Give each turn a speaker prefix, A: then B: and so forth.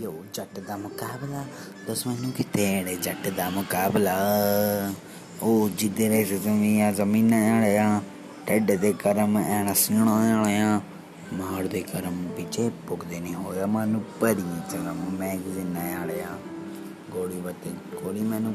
A: ਜੱਟ ਦਾ ਮੁਕਾਬਲਾ, ਦੱਸ ਮੈਨੂੰ ਕਿਤੇ ਏੜੇ ਜੱਟ ਦਾ ਮੁਕਾਬਲਾ। ਉਹ ਜਿੱਦੇ ਨੇ ਜ਼ਮੀਆਂ ਜ਼ਮੀਨਾਂ ਵਾਲਿਆ ਟੱਡ ਦੇ ਕਰਮ ਐਣਾ ਸਿਉਣਾ ਵਾਲਿਆ, ਮਾਰ ਦੇ ਕਰਮ ਪਿੱਛੇ ਪੁੱਗਦੇ ਨਹੀਂ ਹੋਇਆ ਮਨ ਭਰੀ ਚਲਮ ਮੈਗਜ਼ੀਨਾਂ ਵਾਲਿਆ, ਗੋਲੀ ਬੱਤੇ ਗੋਲੀ ਮੈਨੂੰ